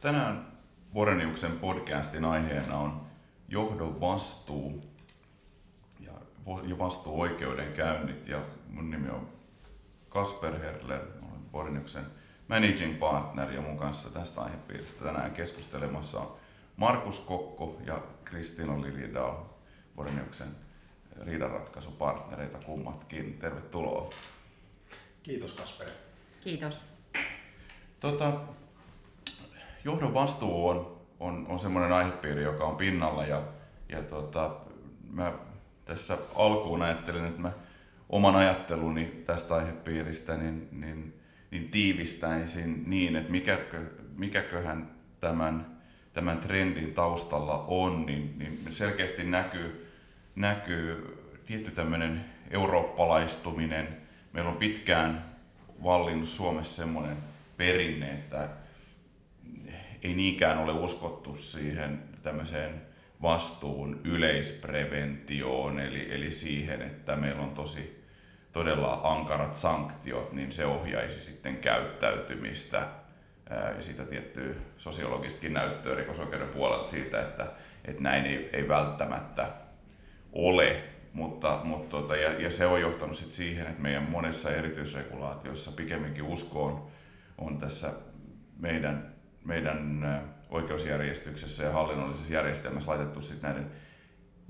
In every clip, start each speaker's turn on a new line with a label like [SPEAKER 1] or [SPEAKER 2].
[SPEAKER 1] Tänään Voreniuksen podcastin aiheena on johdon vastuu ja, ja vastuuoikeudenkäynnit. Ja mun nimi on Kasper Herler, olen Voreniuksen managing partner ja mun kanssa tästä aihepiiristä tänään keskustelemassa on Markus Kokko ja Kristiina Liridal, Voreniuksen riidanratkaisupartnereita kummatkin. Tervetuloa.
[SPEAKER 2] Kiitos Kasper.
[SPEAKER 3] Kiitos.
[SPEAKER 1] Tota, johdon vastuu on, on, on semmoinen aihepiiri, joka on pinnalla ja, ja tota, mä tässä alkuun ajattelin, että mä oman ajatteluni tästä aihepiiristä niin, niin, niin tiivistäisin niin, että mikäkö, mikäköhän tämän, tämän trendin taustalla on, niin, niin selkeästi näkyy, näkyy tietty tämmöinen eurooppalaistuminen. Meillä on pitkään vallinnut Suomessa semmoinen perinne, että ei niinkään ole uskottu siihen tämmöiseen vastuun yleispreventioon, eli, eli siihen, että meillä on tosi todella ankarat sanktiot, niin se ohjaisi sitten käyttäytymistä ja siitä tiettyä sosiologistakin näyttöä rikosoikeuden puolelta siitä, että, että näin ei, ei välttämättä ole. Mutta, mutta tota, ja, ja, se on johtanut sit siihen, että meidän monessa erityisregulaatiossa pikemminkin uskoon on tässä meidän meidän oikeusjärjestyksessä ja hallinnollisessa järjestelmässä laitettu sitten näiden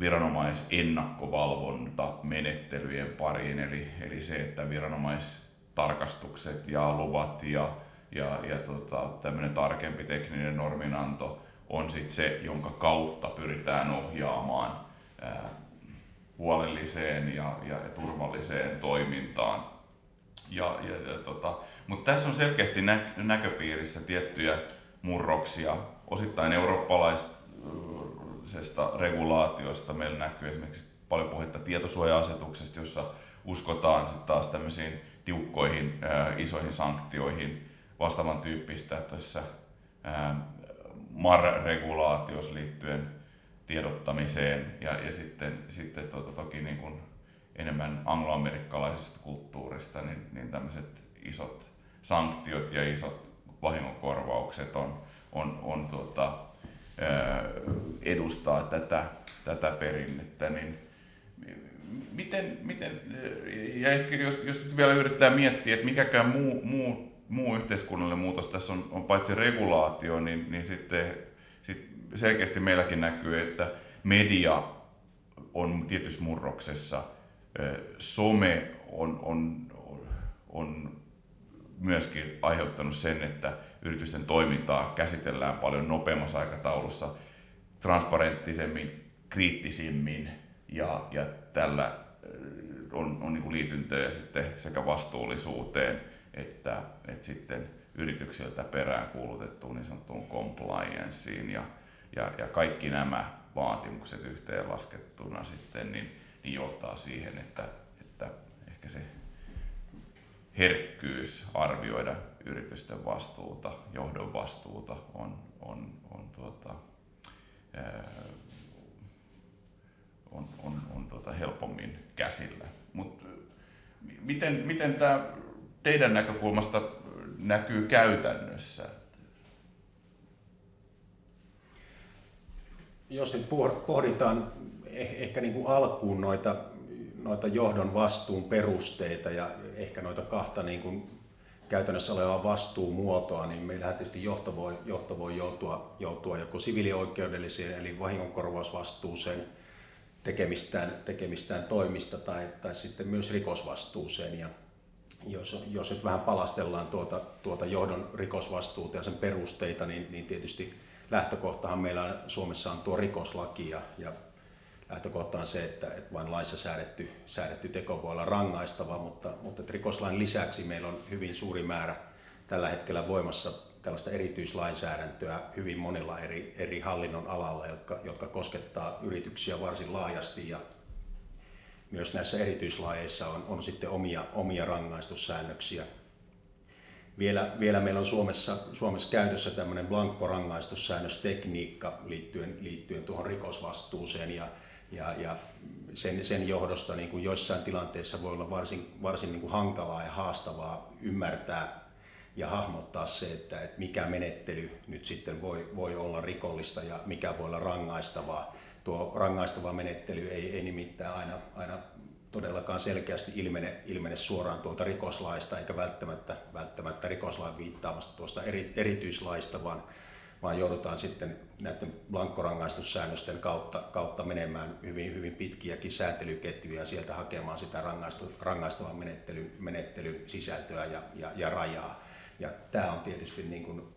[SPEAKER 1] viranomaisennakkovalvontamenettelyjen pariin, eli, eli se, että viranomaistarkastukset ja luvat ja, ja, ja tota, tämmöinen tarkempi tekninen norminanto on sitten se, jonka kautta pyritään ohjaamaan ää, huolelliseen ja, ja, ja turvalliseen toimintaan. Ja, ja, ja, tota, mutta tässä on selkeästi nä- näköpiirissä tiettyjä murroksia, osittain eurooppalaisesta regulaatiosta. Meillä näkyy esimerkiksi paljon puhetta tietosuoja-asetuksesta, jossa uskotaan sitten taas tämmöisiin tiukkoihin ää, isoihin sanktioihin vastaavan tyyppistä tässä MAR-regulaatiossa liittyen tiedottamiseen ja, ja sitten, sitten tuota, toki niin kuin enemmän angloamerikkalaisesta kulttuurista, niin, niin tämmöiset isot sanktiot ja isot vahingonkorvaukset on, on, on tuota, edustaa tätä, tätä perinnettä, niin miten, miten ja ehkä jos, jos vielä yrittää miettiä, että mikäkään muu, muu, muu yhteiskunnallinen muutos tässä on, on paitsi regulaatio, niin, niin sitten sit selkeästi meilläkin näkyy, että media on tietyssä murroksessa, some on, on, on myöskin aiheuttanut sen, että yritysten toimintaa käsitellään paljon nopeammassa aikataulussa, transparenttisemmin, kriittisimmin ja, ja tällä äh, on, on niin liityntöjä sitten sekä vastuullisuuteen että, että sitten yrityksiltä perään kuulutettuun niin sanottuun complianceen ja, ja, ja kaikki nämä vaatimukset yhteenlaskettuna sitten niin, niin johtaa siihen, että, että ehkä se herkkyys arvioida yritysten vastuuta, johdon vastuuta on, on, on, tuota, on, on, on tuota helpommin käsillä. Mut miten, miten tämä teidän näkökulmasta näkyy käytännössä?
[SPEAKER 2] Jos nyt pohditaan eh, ehkä niin kuin alkuun noita noita johdon vastuun perusteita ja ehkä noita kahta niin kuin käytännössä olevaa vastuumuotoa, niin meillähän tietysti johto voi, johto voi joutua, joutua joko siviilioikeudelliseen eli vahingonkorvausvastuuseen tekemistään, tekemistään toimista tai, tai sitten myös rikosvastuuseen. Ja jos, jos nyt vähän palastellaan tuota, tuota johdon rikosvastuuta ja sen perusteita, niin, niin tietysti lähtökohtahan meillä Suomessa on tuo rikoslaki ja, ja lähtökohta on se, että, vain laissa säädetty, säädetty teko voi olla rangaistava, mutta, mutta rikoslain lisäksi meillä on hyvin suuri määrä tällä hetkellä voimassa tällaista erityislainsäädäntöä hyvin monilla eri, eri hallinnon alalla, jotka, jotka koskettaa yrityksiä varsin laajasti ja myös näissä erityislajeissa on, on sitten omia, omia rangaistussäännöksiä. Vielä, vielä meillä on Suomessa, Suomessa käytössä tämmöinen blankkorangaistussäännöstekniikka liittyen, liittyen tuohon rikosvastuuseen ja ja, ja sen, sen johdosta niin kuin joissain tilanteissa voi olla varsin, varsin niin kuin hankalaa ja haastavaa ymmärtää ja hahmottaa se, että, että mikä menettely nyt sitten voi, voi olla rikollista ja mikä voi olla rangaistavaa. Tuo rangaistava menettely ei, ei nimittäin aina, aina todellakaan selkeästi ilmene, ilmene suoraan tuolta rikoslaista eikä välttämättä, välttämättä rikoslain viittaamasta tuosta eri, erityislaista, vaan, vaan joudutaan sitten näiden blankkorangaistussäännösten kautta, kautta menemään hyvin, hyvin pitkiäkin sääntelyketjuja ja sieltä hakemaan sitä rangaistavan menettelyn, menettelyn sisältöä ja, ja, ja rajaa. Ja tämä on tietysti niin kuin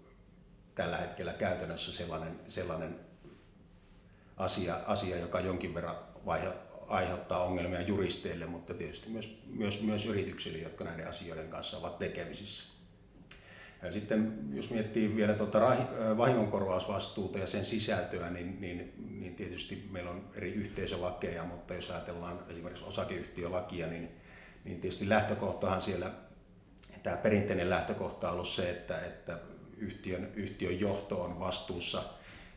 [SPEAKER 2] tällä hetkellä käytännössä sellainen, sellainen asia, asia, joka jonkin verran vaihe, aiheuttaa ongelmia juristeille, mutta tietysti myös, myös, myös yrityksille, jotka näiden asioiden kanssa ovat tekemisissä. Ja sitten jos miettii vielä tuota vahingonkorvausvastuuta ja sen sisältöä, niin, niin, niin tietysti meillä on eri yhteisölakeja, mutta jos ajatellaan esimerkiksi osakeyhtiölakia, niin, niin tietysti lähtökohtahan siellä, tämä perinteinen lähtökohta on ollut se, että, että yhtiön, yhtiön johto on vastuussa –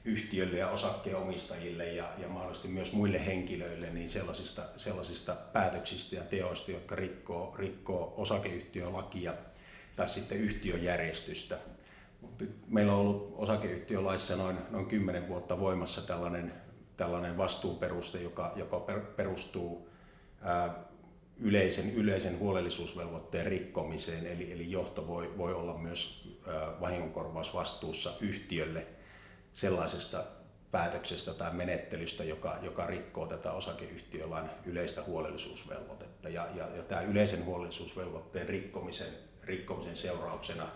[SPEAKER 2] yhtiölle ja osakkeenomistajille ja, ja mahdollisesti myös muille henkilöille niin sellaisista, sellaisista päätöksistä ja teoista, jotka rikkoo, rikkoo osakeyhtiölakia tai sitten yhtiöjärjestystä. Meillä on ollut osakeyhtiölaissa noin, noin 10 vuotta voimassa tällainen, tällainen vastuuperuste, joka, joka perustuu ää, yleisen, yleisen huolellisuusvelvoitteen rikkomiseen, eli, eli johto voi, voi olla myös ää, vahingonkorvausvastuussa yhtiölle sellaisesta päätöksestä tai menettelystä, joka, joka rikkoo tätä osakeyhtiölain yleistä huolellisuusvelvoitetta. Ja, ja, ja tämä yleisen huolellisuusvelvoitteen rikkomisen, rikkomisen seurauksena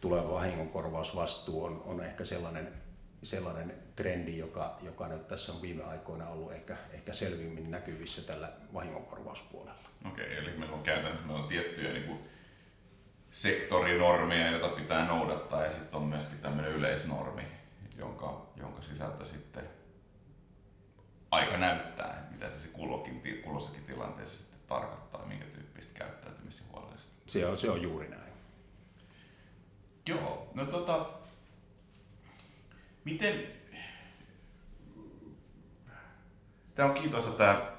[SPEAKER 2] tuleva vahingonkorvausvastuu on, on ehkä sellainen, sellainen trendi, joka, joka nyt tässä on viime aikoina ollut ehkä, ehkä selvimmin näkyvissä tällä vahingonkorvauspuolella.
[SPEAKER 1] Okei, eli meillä on käytännössä meillä on tiettyjä niin kuin sektorinormeja, joita pitää noudattaa, ja sitten on myöskin tämmöinen yleisnormi, jonka, jonka sisältö sitten aika näyttää, mitä se kullokin, kulloissakin tilanteessa sitten tarkoittaa, minkä tyyppistä käyttäytymistä huolellista.
[SPEAKER 2] Se on, se on juuri näin.
[SPEAKER 1] Joo, no tota, miten, tämä on kiitosa tämä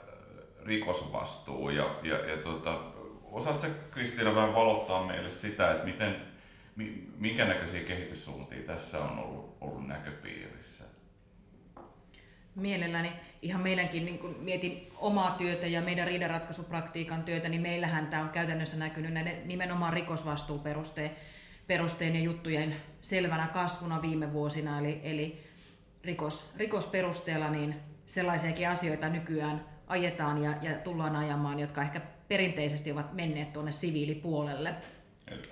[SPEAKER 1] rikosvastuu ja, ja, ja tota, osaatko Kristiina vähän valottaa meille sitä, että miten, minkä näköisiä kehityssuuntia tässä on ollut, ollut näköpiirissä?
[SPEAKER 3] Mielelläni. Ihan meidänkin, niin kun mietin omaa työtä ja meidän riidanratkaisupraktiikan työtä, niin meillähän tämä on käytännössä näkynyt näiden nimenomaan rikosvastuuperusteen perusteen ja juttujen selvänä kasvuna viime vuosina, eli, eli rikos, rikosperusteella niin sellaisiakin asioita nykyään ajetaan ja, ja tullaan ajamaan, jotka ehkä perinteisesti ovat menneet tuonne siviilipuolelle.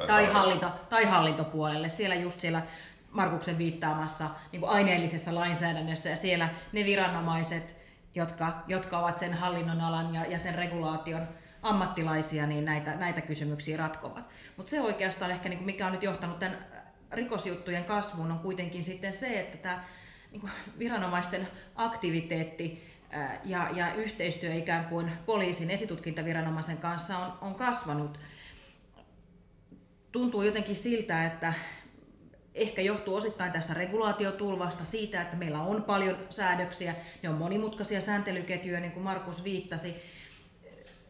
[SPEAKER 3] Tai, hallinto, tai hallintopuolelle. Siellä just siellä Markuksen viittaamassa niin kuin aineellisessa lainsäädännössä ja siellä ne viranomaiset, jotka, jotka ovat sen hallinnon alan ja, ja sen regulaation ammattilaisia, niin näitä, näitä kysymyksiä ratkovat. Mutta se oikeastaan ehkä, niin kuin mikä on nyt johtanut tämän rikosjuttujen kasvuun, on kuitenkin sitten se, että tämä niin kuin viranomaisten aktiviteetti ja, ja yhteistyö ikään kuin poliisin esitutkintaviranomaisen kanssa on, on kasvanut tuntuu jotenkin siltä, että ehkä johtuu osittain tästä regulaatiotulvasta siitä, että meillä on paljon säädöksiä, ne on monimutkaisia sääntelyketjuja, niin kuin Markus viittasi.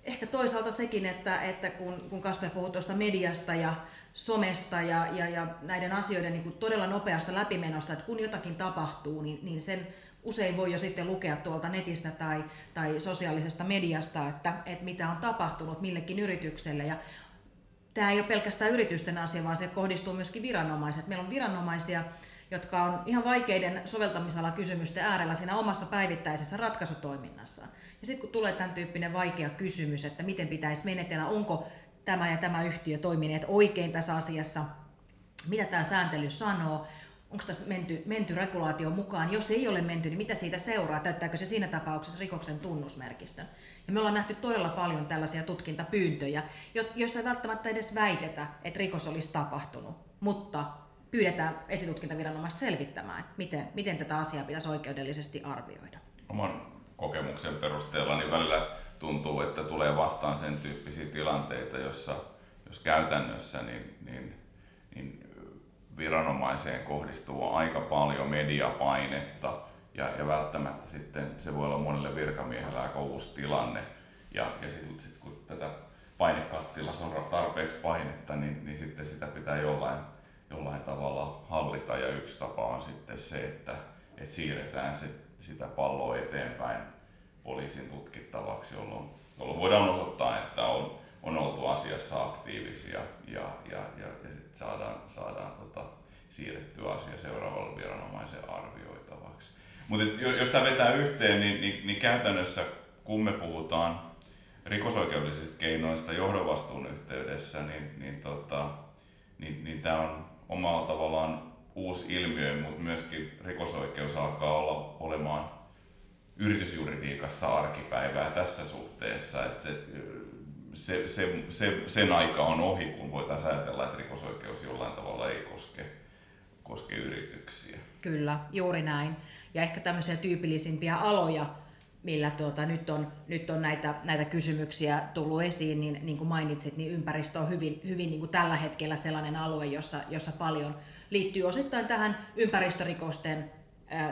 [SPEAKER 3] Ehkä toisaalta sekin, että, että kun, kun Kasper puhui tuosta mediasta ja somesta ja, ja, ja näiden asioiden niin kuin todella nopeasta läpimenosta, että kun jotakin tapahtuu, niin, niin sen usein voi jo sitten lukea tuolta netistä tai, tai sosiaalisesta mediasta, että, että mitä on tapahtunut millekin yritykselle. Ja tämä ei ole pelkästään yritysten asia, vaan se kohdistuu myöskin viranomaiset. Meillä on viranomaisia, jotka on ihan vaikeiden soveltamisala kysymysten äärellä siinä omassa päivittäisessä ratkaisutoiminnassaan. Ja sitten kun tulee tämän tyyppinen vaikea kysymys, että miten pitäisi menetellä, onko tämä ja tämä yhtiö toimineet oikein tässä asiassa, mitä tämä sääntely sanoo, onko tässä menty, menty regulaation mukaan. Jos ei ole menty, niin mitä siitä seuraa? Täyttääkö se siinä tapauksessa rikoksen tunnusmerkistön? Ja me ollaan nähty todella paljon tällaisia tutkintapyyntöjä, joissa ei välttämättä edes väitetä, että rikos olisi tapahtunut, mutta pyydetään esitutkintaviranomaista selvittämään, että miten, miten tätä asiaa pitäisi oikeudellisesti arvioida.
[SPEAKER 1] Oman kokemuksen perusteella niin välillä tuntuu, että tulee vastaan sen tyyppisiä tilanteita, jossa jos käytännössä niin, niin, niin viranomaiseen kohdistuu aika paljon mediapainetta ja, ja välttämättä sitten se voi olla monelle virkamiehelle aika uusi tilanne. Ja, ja sitten sit, kun tätä painekattilassa on tarpeeksi painetta, niin, niin sitten sitä pitää jollain, jollain tavalla hallita. Ja yksi tapa on sitten se, että, että siirretään se, sitä palloa eteenpäin poliisin tutkittavaksi, jolloin, jolloin voidaan osoittaa, että on, on oltu asiassa aktiivisia ja, ja, ja, sitten saadaan, saadaan tota, siirrettyä asia seuraavalle viranomaisen arvioitavaksi. Mutta jos tämä vetää yhteen, niin, niin, niin käytännössä kun me puhutaan rikosoikeudellisista keinoista johdonvastuun yhteydessä, niin, niin, tota, niin, niin tämä on omalla tavallaan uusi ilmiö, mutta myöskin rikosoikeus alkaa olla olemaan yritysjuridiikassa arkipäivää tässä suhteessa, että se, se, se, se, sen aika on ohi, kun voitaisiin ajatella, että rikosoikeus jollain tavalla ei koske, koske yrityksiä.
[SPEAKER 3] Kyllä, juuri näin. Ja ehkä tämmöisiä tyypillisimpiä aloja, millä tuota, nyt on, nyt on näitä, näitä kysymyksiä tullut esiin, niin, niin kuin mainitsit, niin ympäristö on hyvin, hyvin niin kuin tällä hetkellä sellainen alue, jossa, jossa paljon liittyy osittain tähän ympäristörikosten,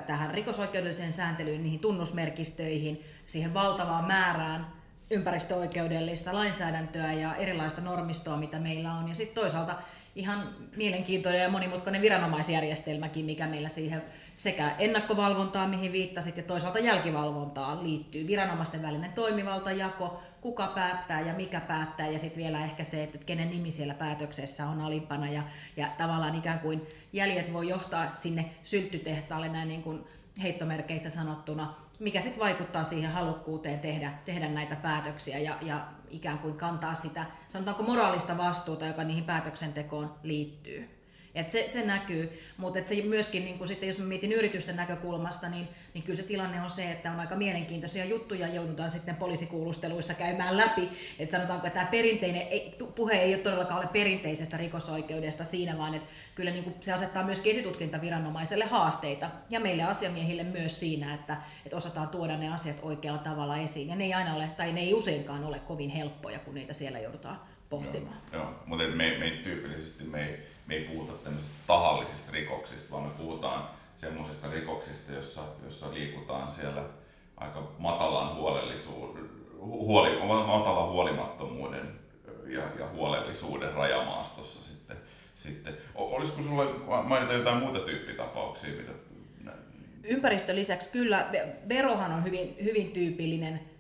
[SPEAKER 3] tähän rikosoikeudelliseen sääntelyyn, niihin tunnusmerkistöihin, siihen valtavaan määrään ympäristöoikeudellista lainsäädäntöä ja erilaista normistoa, mitä meillä on. Ja sitten toisaalta ihan mielenkiintoinen ja monimutkainen viranomaisjärjestelmäkin, mikä meillä siihen sekä ennakkovalvontaa, mihin viittasit, ja toisaalta jälkivalvontaa liittyy. Viranomaisten välinen toimivaltajako, kuka päättää ja mikä päättää, ja sitten vielä ehkä se, että kenen nimi siellä päätöksessä on alimpana, ja, ja tavallaan ikään kuin jäljet voi johtaa sinne sylttytehtaalle näin niin kuin heittomerkeissä sanottuna, mikä sitten vaikuttaa siihen halukkuuteen tehdä, tehdä näitä päätöksiä ja, ja ikään kuin kantaa sitä, sanotaanko moraalista vastuuta, joka niihin päätöksentekoon liittyy. Et se, se näkyy, mutta et se myöskin, niin kun sitten, jos mä mietin yritysten näkökulmasta, niin, niin kyllä se tilanne on se, että on aika mielenkiintoisia juttuja joudutaan sitten poliisikuulusteluissa käymään läpi. Että sanotaanko, että tämä perinteinen ei, puhe ei ole todellakaan ole perinteisestä rikosoikeudesta siinä, vaan että kyllä niin se asettaa myös esitutkintaviranomaiselle haasteita ja meille asiamiehille myös siinä, että, että osataan tuoda ne asiat oikealla tavalla esiin. Ja ne ei aina ole, tai ne ei useinkaan ole kovin helppoja, kun niitä siellä joudutaan pohtimaan.
[SPEAKER 1] Joo, joo. mutta me, me tyypillisesti me ei me ei puhuta tämmöisistä tahallisista rikoksista, vaan me puhutaan semmoisista rikoksista, jossa, jossa liikutaan siellä aika matalan huolellisuuden, huoli, matalan huolimattomuuden ja, ja huolellisuuden rajamaastossa sitten. sitten. Olisiko sinulle mainita jotain muuta tyyppitapauksia, mitä
[SPEAKER 3] Ympäristön lisäksi kyllä, verohan on hyvin, hyvin tyypillinen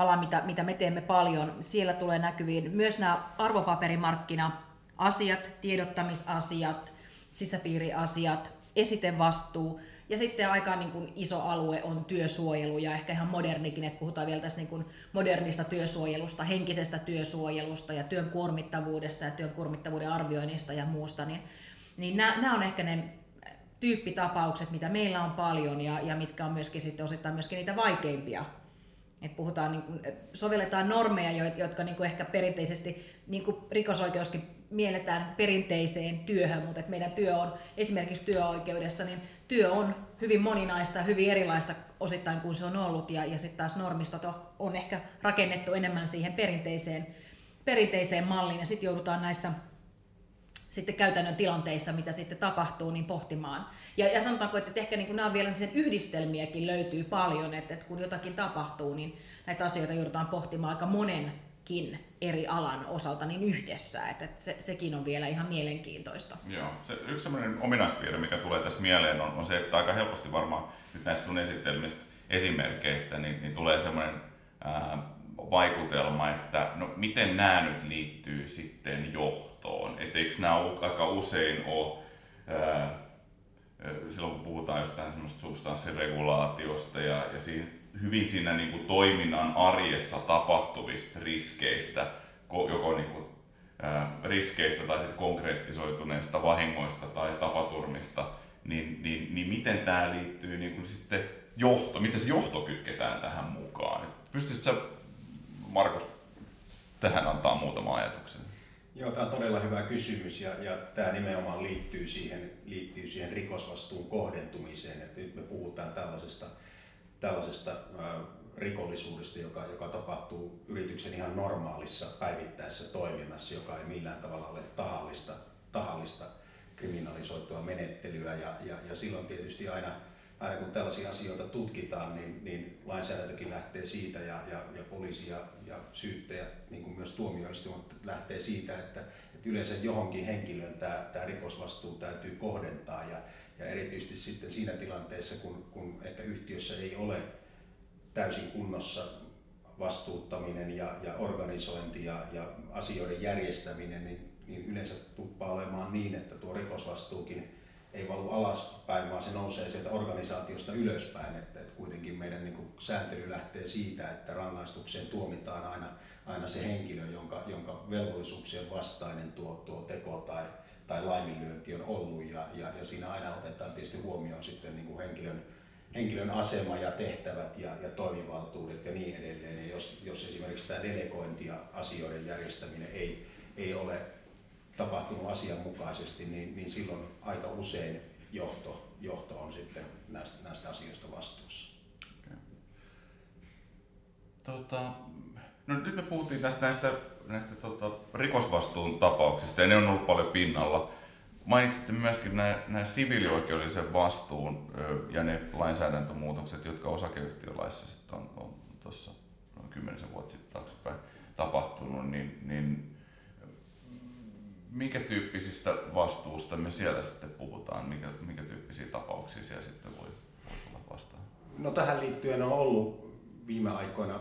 [SPEAKER 3] ala, mitä, mitä me teemme paljon. Siellä tulee näkyviin myös nämä arvopaperimarkkina asiat, tiedottamisasiat, sisäpiiriasiat, esitevastuu ja sitten aika niin kuin iso alue on työsuojelu ja ehkä ihan modernikin, että puhutaan vielä tästä niin kuin modernista työsuojelusta, henkisestä työsuojelusta ja työn kuormittavuudesta ja työn kuormittavuuden arvioinnista ja muusta, niin, niin nämä, nämä on ehkä ne tyyppitapaukset, mitä meillä on paljon ja, ja mitkä on myöskin sitten osittain myöskin niitä vaikeimpia. Et puhutaan, niin kuin, sovelletaan normeja, jotka niin kuin ehkä perinteisesti, niin kuin rikosoikeuskin mielletään perinteiseen työhön, mutta että meidän työ on esimerkiksi työoikeudessa, niin työ on hyvin moninaista, hyvin erilaista osittain kuin se on ollut, ja, ja sitten taas normistot on ehkä rakennettu enemmän siihen perinteiseen, perinteiseen malliin, ja sitten joudutaan näissä sitten käytännön tilanteissa, mitä sitten tapahtuu, niin pohtimaan. Ja, ja sanotaanko, että ehkä niin nämä on vielä sen yhdistelmiäkin löytyy paljon, että, että kun jotakin tapahtuu, niin näitä asioita joudutaan pohtimaan aika monen muidenkin eri alan osalta niin yhdessä, että, se, sekin on vielä ihan mielenkiintoista.
[SPEAKER 1] Joo, se, yksi sellainen ominaispiirre, mikä tulee tässä mieleen, on, on se, että aika helposti varmaan nyt näistä sun esimerkkeistä, niin, niin tulee sellainen ää, vaikutelma, että no miten nämä nyt liittyy sitten johtoon, että eikö nämä aika usein ole ää, silloin kun puhutaan jostain substanssiregulaatiosta ja, ja siinä hyvin siinä niin kuin toiminnan arjessa tapahtuvista riskeistä, joko niin kuin, ää, riskeistä tai sitten konkreettisoituneista vahingoista tai tapaturmista, niin, niin, niin miten tämä liittyy niin kuin sitten johto, miten se johto kytketään tähän mukaan? Pystyisitkö Markus tähän antaa muutama ajatuksen?
[SPEAKER 2] Joo, tämä on todella hyvä kysymys ja, ja tämä nimenomaan liittyy siihen, liittyy siihen rikosvastuun kohdentumiseen. Että nyt me puhutaan tällaisesta tällaisesta rikollisuudesta, joka, joka tapahtuu yrityksen ihan normaalissa päivittäisessä toiminnassa, joka ei millään tavalla ole tahallista, tahallista kriminalisoitua menettelyä. Ja, ja, ja silloin tietysti aina aina kun tällaisia asioita tutkitaan, niin, niin lainsäädäntökin lähtee siitä ja, ja, ja poliisi ja, ja syyttäjät, niin kuin myös tuomioistuimet lähtee siitä, että, että yleensä johonkin henkilöön tämä, tämä rikosvastuu täytyy kohdentaa. Ja, ja erityisesti sitten siinä tilanteessa, kun, kun ehkä yhtiössä ei ole täysin kunnossa vastuuttaminen ja, ja organisointi ja, ja asioiden järjestäminen, niin, niin yleensä tuppaa olemaan niin, että tuo rikosvastuukin ei valu alaspäin, vaan se nousee sieltä organisaatiosta ylöspäin. Että, että kuitenkin meidän niin kuin, sääntely lähtee siitä, että rangaistukseen tuomitaan aina, aina se henkilö, jonka, jonka velvollisuuksien vastainen tuo, tuo teko tai, tai laiminlyönti on ollut. Ja, ja, ja siinä aina otetaan tietysti huomioon sitten niin kuin henkilön, henkilön asema ja tehtävät ja, ja toimivaltuudet ja niin edelleen. Ja jos, jos esimerkiksi tämä delegointi ja asioiden järjestäminen ei, ei ole tapahtunut asianmukaisesti, niin, niin silloin aika usein johto, johto on sitten näistä, näistä asioista vastuussa. Okay.
[SPEAKER 1] Tota, no nyt me puhuttiin tästä näistä, näistä tota, rikosvastuun tapauksista ja ne on ollut paljon pinnalla. Mainitsitte myöskin nämä, nämä siviilioikeudellisen vastuun ja ne lainsäädäntömuutokset, jotka osakeyhtiölaissa sitten on, on tuossa noin kymmenisen vuotta sitten taaksepäin tapahtunut, niin, niin minkä tyyppisistä vastuusta me siellä sitten puhutaan, minkä, minkä tyyppisiä tapauksia siellä sitten voi, voi tulla vastaan?
[SPEAKER 2] No tähän liittyen on ollut viime aikoina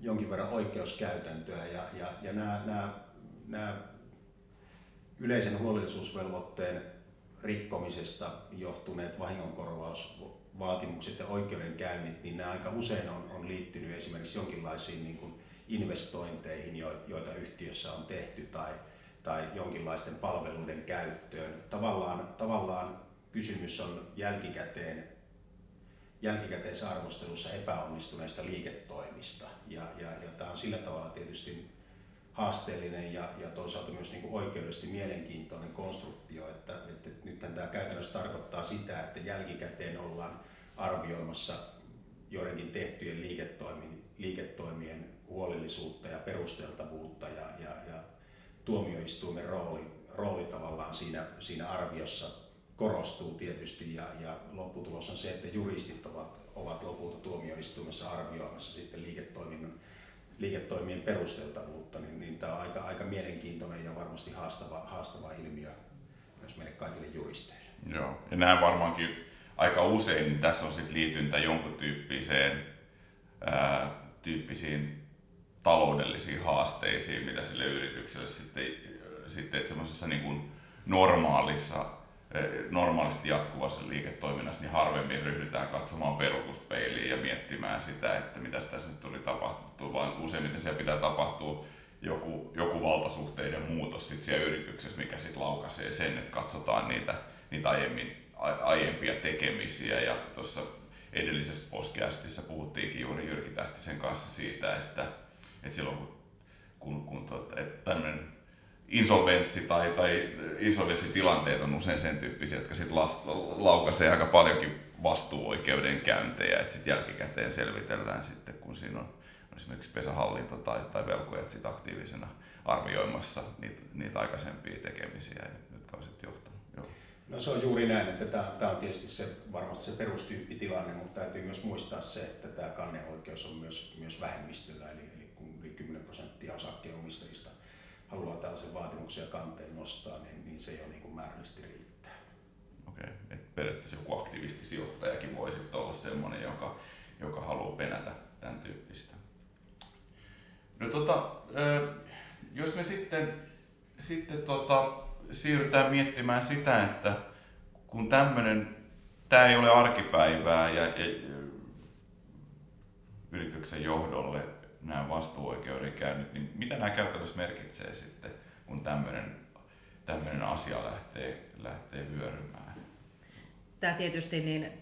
[SPEAKER 2] jonkin verran oikeuskäytäntöä ja, ja, ja nämä, nämä, nämä yleisen huolellisuusvelvoitteen rikkomisesta johtuneet vahingonkorvausvaatimukset ja oikeudenkäynnit, niin nämä aika usein on, on liittynyt esimerkiksi jonkinlaisiin niin kuin investointeihin, joita yhtiössä on tehty tai, tai jonkinlaisten palveluiden käyttöön. Tavallaan, tavallaan kysymys on jälkikäteen, jälkikäteisarvostelussa epäonnistuneista liiketoimista. Ja, ja, ja tämä on sillä tavalla tietysti haasteellinen ja, ja toisaalta myös niin kuin oikeudellisesti mielenkiintoinen konstruktio, että, että nythän tämä käytännössä tarkoittaa sitä, että jälkikäteen ollaan arvioimassa joidenkin tehtyjen liiketoimien, liiketoimien huolellisuutta ja perusteltavuutta ja, ja, ja tuomioistuimen rooli, rooli tavallaan siinä, siinä arviossa korostuu tietysti ja, ja lopputulos on se, että juristit ovat, ovat lopulta tuomioistuimessa arvioimassa sitten liiketoiminnan liiketoimien perusteltavuutta, niin, niin tämä on aika, aika mielenkiintoinen ja varmasti haastava, haastava ilmiö myös meille kaikille juristeille.
[SPEAKER 1] Joo, ja nämä varmaankin aika usein, niin tässä on sitten liityntä jonkun tyyppiseen, ää, tyyppisiin taloudellisiin haasteisiin, mitä sille yritykselle sitten, sitten että semmoisessa niin kuin normaalissa, eh, normaalisti jatkuvassa liiketoiminnassa, niin harvemmin ryhdytään katsomaan peruutuspeiliin ja miettimään sitä, että mitä tässä nyt tuli tapahtua, vaan useimmiten siellä pitää tapahtua joku, joku valtasuhteiden muutos sit siellä yrityksessä, mikä sitten laukaisee sen, että katsotaan niitä, niitä aiemmin, aiempia tekemisiä. Ja tuossa edellisessä podcastissa puhuttiinkin juuri Jyrki Tähtisen kanssa siitä, että että silloin kun, kun, kun tuota, että tämmöinen insolvenssi tai, tai insolvenssitilanteet on usein sen tyyppisiä, jotka sitten laukaisee aika paljonkin vastuuoikeudenkäyntejä, että sitten jälkikäteen selvitellään sitten, kun siinä on esimerkiksi pesähallinto tai, tai velkojat sit aktiivisena arvioimassa niitä, niitä aikaisempia tekemisiä, jotka on sitten johtanut. Joo.
[SPEAKER 2] No se on juuri näin, että tämä, tämä on tietysti se, varmasti se perustyyppitilanne, mutta täytyy myös muistaa se, että tämä kanneoikeus on myös, myös vähemmistöllä, eli yli 10 prosenttia osakkeenomistajista haluaa tällaisen vaatimuksen ja kanteen nostaa, niin, niin se jo niin kuin määrällisesti riittää.
[SPEAKER 1] Okei, okay. periaatteessa joku aktivistisijoittajakin voi sitten olla sellainen, joka, joka haluaa penätä tämän tyyppistä. No tota, jos me sitten, sitten tota, siirrytään miettimään sitä, että kun tämmöinen, tämä ei ole arkipäivää ja, ja yrityksen johdolle nämä vastuuoikeudenkäynnit, niin mitä nämä käytännössä merkitsee sitten, kun tämmöinen, tämmöinen asia lähtee, lähtee vyörymään?
[SPEAKER 3] Tämä tietysti niin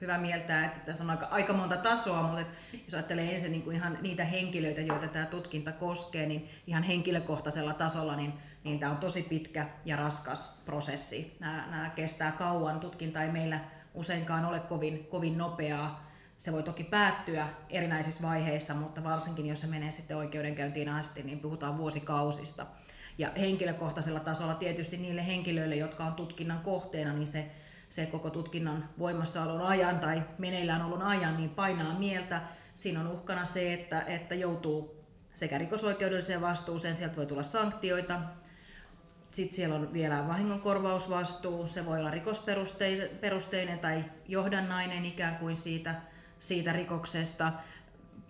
[SPEAKER 3] hyvä mieltää, että tässä on aika, aika monta tasoa, mutta jos ajattelee ensin niin kuin ihan niitä henkilöitä, joita tämä tutkinta koskee, niin ihan henkilökohtaisella tasolla, niin, niin tämä on tosi pitkä ja raskas prosessi. Nämä, nämä kestää kauan, tutkinta ei meillä useinkaan ole kovin, kovin nopeaa, se voi toki päättyä erinäisissä vaiheissa, mutta varsinkin jos se menee sitten oikeudenkäyntiin asti, niin puhutaan vuosikausista. Ja henkilökohtaisella tasolla tietysti niille henkilöille, jotka on tutkinnan kohteena, niin se se koko tutkinnan voimassaolon ajan tai meneillään olon ajan, niin painaa mieltä. Siinä on uhkana se, että, että joutuu sekä rikosoikeudelliseen vastuuseen, sieltä voi tulla sanktioita, sitten siellä on vielä vahingonkorvausvastuu, se voi olla rikosperusteinen tai johdannainen ikään kuin siitä, siitä rikoksesta.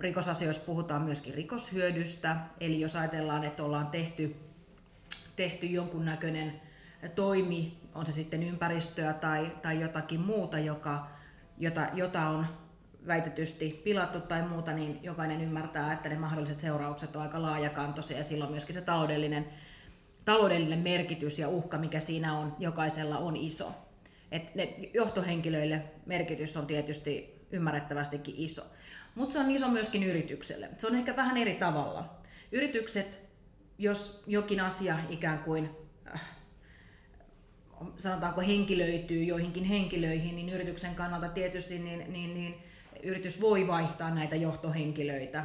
[SPEAKER 3] Rikosasioissa puhutaan myöskin rikoshyödystä, eli jos ajatellaan, että ollaan tehty, tehty jonkunnäköinen toimi, on se sitten ympäristöä tai, tai jotakin muuta, joka, jota, jota on väitetysti pilattu tai muuta, niin jokainen ymmärtää, että ne mahdolliset seuraukset on aika laajakantoisia ja silloin myöskin se taloudellinen, taloudellinen merkitys ja uhka, mikä siinä on, jokaisella on iso. Et ne johtohenkilöille merkitys on tietysti ymmärrettävästikin iso. Mutta se on iso myöskin yritykselle. Se on ehkä vähän eri tavalla. Yritykset, jos jokin asia ikään kuin äh, sanotaanko henkilöityy joihinkin henkilöihin, niin yrityksen kannalta tietysti niin, niin, niin yritys voi vaihtaa näitä johtohenkilöitä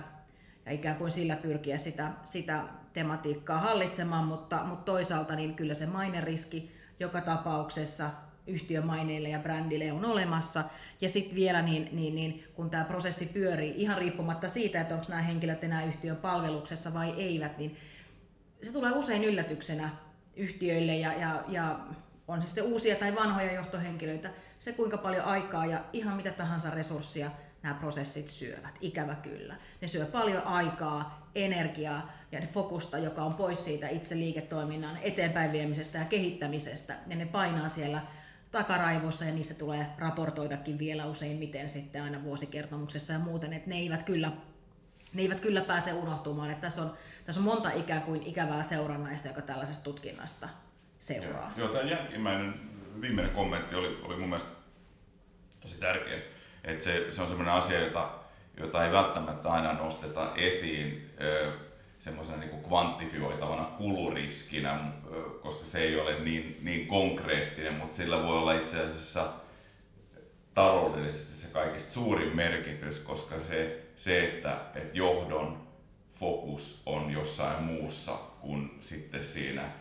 [SPEAKER 3] ja ikään kuin sillä pyrkiä sitä, sitä tematiikkaa hallitsemaan, mutta, mutta toisaalta niin kyllä se maineriski joka tapauksessa yhtiömaineille ja brändille on olemassa. Ja sitten vielä, niin, niin, niin, kun tämä prosessi pyörii, ihan riippumatta siitä, että onko nämä henkilöt enää yhtiön palveluksessa vai eivät, niin se tulee usein yllätyksenä yhtiöille ja, ja, ja on se sitten uusia tai vanhoja johtohenkilöitä, se kuinka paljon aikaa ja ihan mitä tahansa resurssia nämä prosessit syövät, ikävä kyllä. Ne syö paljon aikaa, energiaa ja fokusta, joka on pois siitä itse liiketoiminnan eteenpäin viemisestä ja kehittämisestä. Ja ne painaa siellä takaraivossa ja niistä tulee raportoidakin vielä useimmiten sitten aina vuosikertomuksessa ja muuten, että ne eivät kyllä ne eivät kyllä pääse unohtumaan. Että tässä, on, tässä on monta ikään kuin ikävää seurannaista, joka tällaisesta tutkinnasta seuraa.
[SPEAKER 1] Joo, joo tämä jälkimmäinen viimeinen kommentti oli, oli mun mielestä tosi tärkeä. Että se, se on sellainen asia, jota, jota ei välttämättä aina nosteta esiin semmoisena niin kuin kvantifioitavana kuluriskinä, koska se ei ole niin, niin konkreettinen, mutta sillä voi olla itse asiassa taloudellisesti se kaikista suurin merkitys, koska se, se että, että johdon fokus on jossain muussa kuin sitten siinä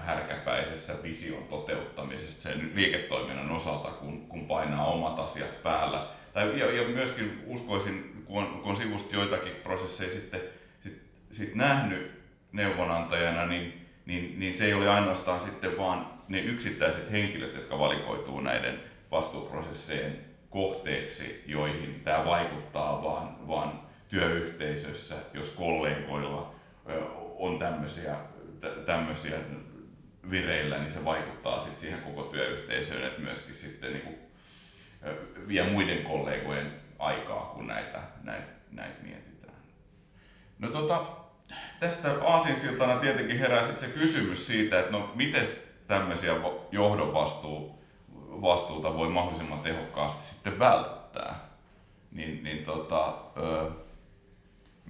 [SPEAKER 1] härkäpäisessä vision toteuttamisesta sen liiketoiminnan osalta, kun, kun painaa omat asiat päällä. Tai, ja, ja myöskin uskoisin, kun on, kun on sivusta joitakin prosesseja sitten sit, nähnyt neuvonantajana, niin, niin, niin se ei ole ainoastaan sitten vaan ne yksittäiset henkilöt, jotka valikoituu näiden vastuuprosessien kohteeksi, joihin tämä vaikuttaa, vaan, vaan työyhteisössä, jos kollegoilla on tämmöisiä tämmöisiä vireillä, niin se vaikuttaa sit siihen koko työyhteisöön, että myöskin sitten niin kuin, vie muiden kollegojen aikaa, kun näitä, näitä, näitä mietitään. No tota, tästä aasinsiltana tietenkin herää sitten se kysymys siitä, että no miten tämmöisiä johdon vastuu, vastuuta voi mahdollisimman tehokkaasti sitten välttää. Niin, niin tota,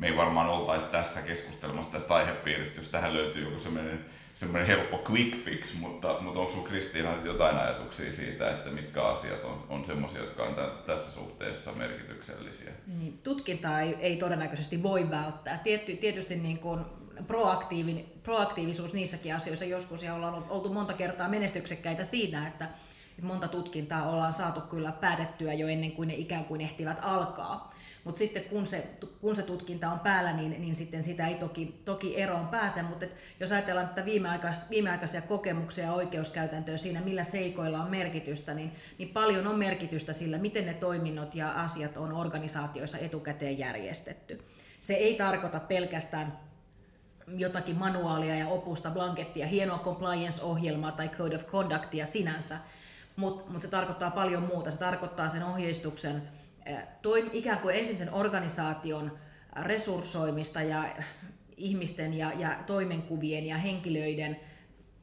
[SPEAKER 1] me ei varmaan oltaisi tässä keskustelemassa tästä aihepiiristä, jos tähän löytyy joku semmoinen, semmoinen helppo quick fix, mutta, mutta onko sinulla Kristiina jotain ajatuksia siitä, että mitkä asiat on, on semmoisia, jotka on tämän, tässä suhteessa merkityksellisiä?
[SPEAKER 3] Niin, tutkintaa ei, ei todennäköisesti voi välttää. Tietty, tietysti niin kuin proaktiivin, proaktiivisuus niissäkin asioissa joskus ja ollaan oltu monta kertaa menestyksekkäitä siinä, että, että monta tutkintaa ollaan saatu kyllä päätettyä jo ennen kuin ne ikään kuin ehtivät alkaa. Mutta sitten kun se, kun se tutkinta on päällä, niin, niin sitten sitä ei toki, toki eroon pääse. Mutta jos ajatellaan että viimeaikaisia, viimeaikaisia kokemuksia ja oikeuskäytäntöä siinä, millä seikoilla on merkitystä, niin, niin paljon on merkitystä sillä, miten ne toiminnot ja asiat on organisaatioissa etukäteen järjestetty. Se ei tarkoita pelkästään jotakin manuaalia ja opusta, blankettia, hienoa compliance-ohjelmaa tai code of conductia sinänsä, mutta mut se tarkoittaa paljon muuta. Se tarkoittaa sen ohjeistuksen toim, ikään kuin ensin sen organisaation resurssoimista ja ihmisten ja, ja toimenkuvien ja henkilöiden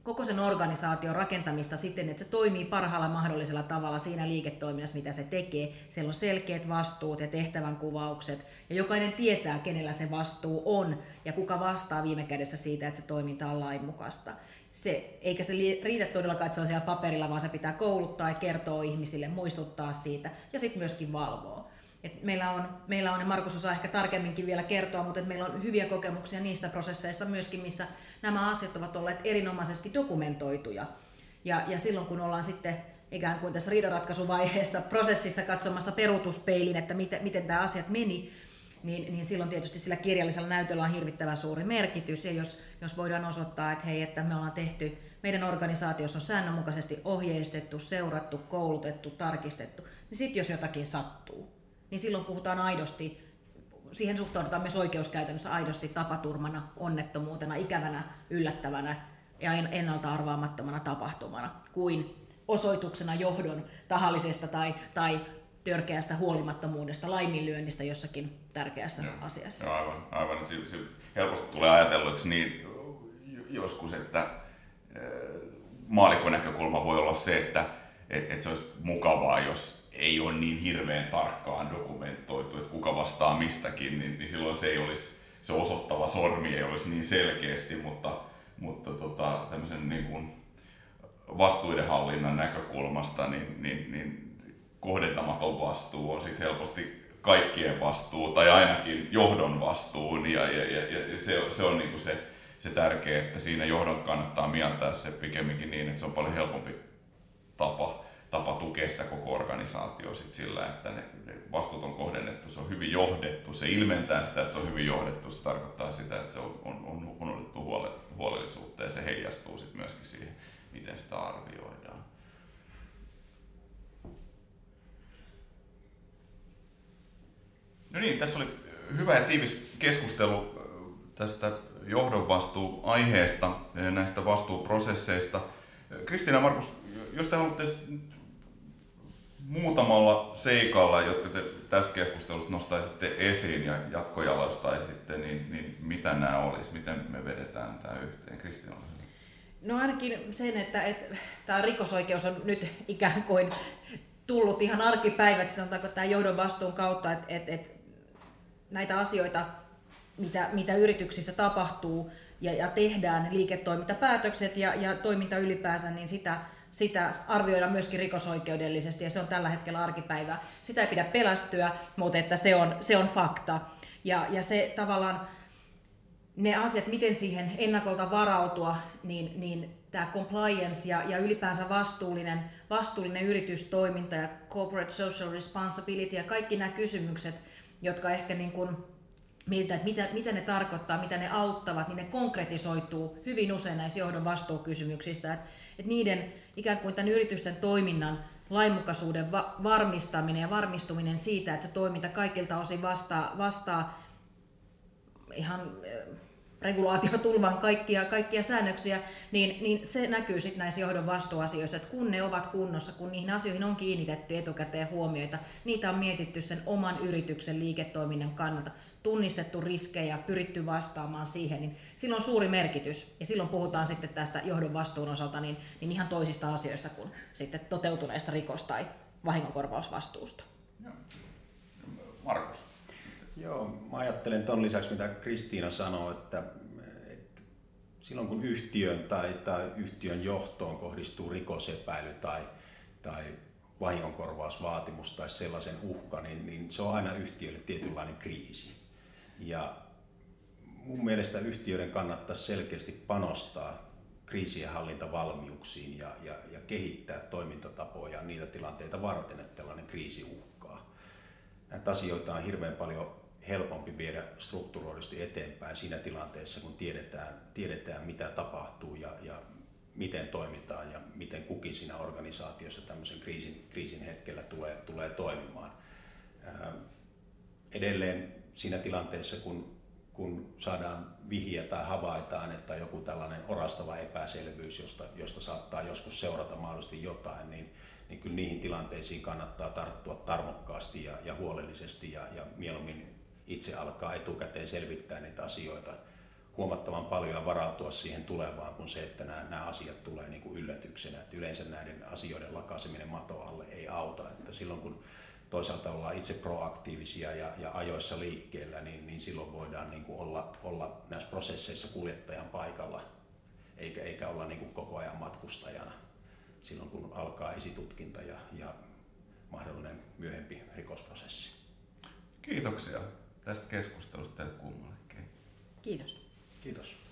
[SPEAKER 3] koko sen organisaation rakentamista siten, että se toimii parhaalla mahdollisella tavalla siinä liiketoiminnassa, mitä se tekee. Siellä on selkeät vastuut ja tehtävänkuvaukset, ja jokainen tietää, kenellä se vastuu on, ja kuka vastaa viime kädessä siitä, että se toiminta on lainmukaista se, eikä se riitä todellakaan, että se on siellä paperilla, vaan se pitää kouluttaa ja kertoa ihmisille, muistuttaa siitä ja sitten myöskin valvoa. Et meillä, on, meillä on, ja Markus osaa ehkä tarkemminkin vielä kertoa, mutta meillä on hyviä kokemuksia niistä prosesseista myöskin, missä nämä asiat ovat olleet erinomaisesti dokumentoituja. Ja, ja silloin kun ollaan sitten ikään kuin tässä riidanratkaisuvaiheessa prosessissa katsomassa peruutuspeilin, että miten, miten tämä asiat meni, niin, niin silloin tietysti sillä kirjallisella näytöllä on hirvittävän suuri merkitys. Ja jos, jos voidaan osoittaa, että hei, että me ollaan tehty, meidän organisaatiossa on säännönmukaisesti ohjeistettu, seurattu, koulutettu, tarkistettu, niin sitten jos jotakin sattuu, niin silloin puhutaan aidosti, siihen suhtaudutaan myös oikeuskäytännössä aidosti tapaturmana, onnettomuutena, ikävänä, yllättävänä ja ennalta arvaamattomana tapahtumana, kuin osoituksena johdon tahallisesta tai, tai törkeästä huolimattomuudesta, laiminlyönnistä jossakin tärkeässä
[SPEAKER 1] Joo.
[SPEAKER 3] asiassa.
[SPEAKER 1] Joo, aivan, aivan. Se, se helposti tulee ajatelluksi niin joskus, että maalikon näkökulma voi olla se, että et, et se olisi mukavaa, jos ei ole niin hirveän tarkkaan dokumentoitu, että kuka vastaa mistäkin, niin, niin silloin se ei olisi, se osoittava sormi ei olisi niin selkeästi, mutta, mutta tota, tämmöisen niin kuin vastuidenhallinnan näkökulmasta, niin, niin, niin kohdentamaton vastuu on sitten helposti kaikkien vastuu tai ainakin johdon vastuu. Ja, ja, ja, ja se, se on niin se, se tärkeä, että siinä johdon kannattaa mieltää se pikemminkin niin, että se on paljon helpompi tapa, tapa tukea sitä koko organisaatio sit sillä, että ne, ne vastuut on kohdennettu, se on hyvin johdettu, se ilmentää sitä, että se on hyvin johdettu, se tarkoittaa sitä, että se on, on, on, otettu huole, huolellisuutta ja se heijastuu sitten myöskin siihen, miten sitä arvioidaan. No niin, tässä oli hyvä ja tiivis keskustelu tästä johdon vastuuaiheesta ja näistä vastuuprosesseista. Kristiina Markus, jos te haluatte muutamalla seikalla, jotka te tästä keskustelusta nostaisitte esiin ja jatkojalostaisitte, niin, niin mitä nämä olisi? Miten me vedetään tämä yhteen? Kristiina,
[SPEAKER 3] No ainakin sen, että, että tämä rikosoikeus on nyt ikään kuin tullut ihan arkipäiväksi, sanotaanko tämä johdon vastuun kautta, että, että, että näitä asioita, mitä, mitä yrityksissä tapahtuu ja, ja tehdään, liiketoimintapäätökset ja, ja toiminta ylipäänsä, niin sitä, sitä arvioidaan myöskin rikosoikeudellisesti ja se on tällä hetkellä arkipäivää. Sitä ei pidä pelästyä, mutta että se on, se on fakta. Ja, ja se tavallaan ne asiat, miten siihen ennakolta varautua, niin, niin tämä compliance ja, ja ylipäänsä vastuullinen, vastuullinen yritystoiminta ja corporate social responsibility ja kaikki nämä kysymykset, jotka ehkä niin kuin mietitään, että mitä, mitä ne tarkoittaa, mitä ne auttavat, niin ne konkretisoituu hyvin usein näissä johdon vastuukysymyksistä. Että, että niiden ikään kuin tämän yritysten toiminnan lainmukaisuuden va- varmistaminen ja varmistuminen siitä, että se toiminta kaikilta osin vastaa, vastaa ihan regulaatiotulvan kaikkia, kaikkia säännöksiä, niin, niin se näkyy sitten näissä johdon vastuuasioissa, että kun ne ovat kunnossa, kun niihin asioihin on kiinnitetty etukäteen huomioita, niitä on mietitty sen oman yrityksen liiketoiminnan kannalta, tunnistettu riskejä, pyritty vastaamaan siihen, niin silloin on suuri merkitys. Ja silloin puhutaan sitten tästä johdon vastuun osalta niin, niin ihan toisista asioista kuin sitten toteutuneesta rikos- tai vahingonkorvausvastuusta.
[SPEAKER 1] Markus.
[SPEAKER 2] Joo, mä ajattelen tuon lisäksi, mitä Kristiina sanoi, että, että silloin kun yhtiön tai, tai yhtiön johtoon kohdistuu rikosepäily tai, tai vahingonkorvausvaatimus tai sellaisen uhka, niin, niin se on aina yhtiölle tietynlainen kriisi. Ja mun mielestä yhtiöiden kannattaisi selkeästi panostaa kriisienhallintavalmiuksiin ja, ja, ja kehittää toimintatapoja niitä tilanteita varten, että tällainen kriisi uhkaa. Näitä asioita on hirveän paljon helpompi viedä strukturoidusti eteenpäin siinä tilanteessa, kun tiedetään, tiedetään mitä tapahtuu ja, ja miten toimitaan ja miten kukin siinä organisaatiossa tämmöisen kriisin, kriisin hetkellä tulee, tulee toimimaan. Ää, edelleen siinä tilanteessa, kun, kun saadaan vihje tai havaitaan, että joku tällainen orastava epäselvyys, josta, josta saattaa joskus seurata mahdollisesti jotain, niin, niin kyllä niihin tilanteisiin kannattaa tarttua tarmokkaasti ja, ja huolellisesti ja, ja mieluummin itse alkaa etukäteen selvittää niitä asioita huomattavan paljon ja varautua siihen tulevaan kuin se, että nämä, nämä asiat tulee niin kuin yllätyksenä. Että yleensä näiden asioiden lakaseminen mato alle ei auta. Että silloin kun toisaalta ollaan itse proaktiivisia ja, ja ajoissa liikkeellä, niin, niin silloin voidaan niin kuin olla, olla näissä prosesseissa kuljettajan paikalla, eikä, eikä olla niin kuin koko ajan matkustajana silloin kun alkaa esitutkinta ja, ja mahdollinen myöhempi rikosprosessi.
[SPEAKER 1] Kiitoksia tästä keskustelusta teille kummallekin.
[SPEAKER 3] Kiitos.
[SPEAKER 2] Kiitos.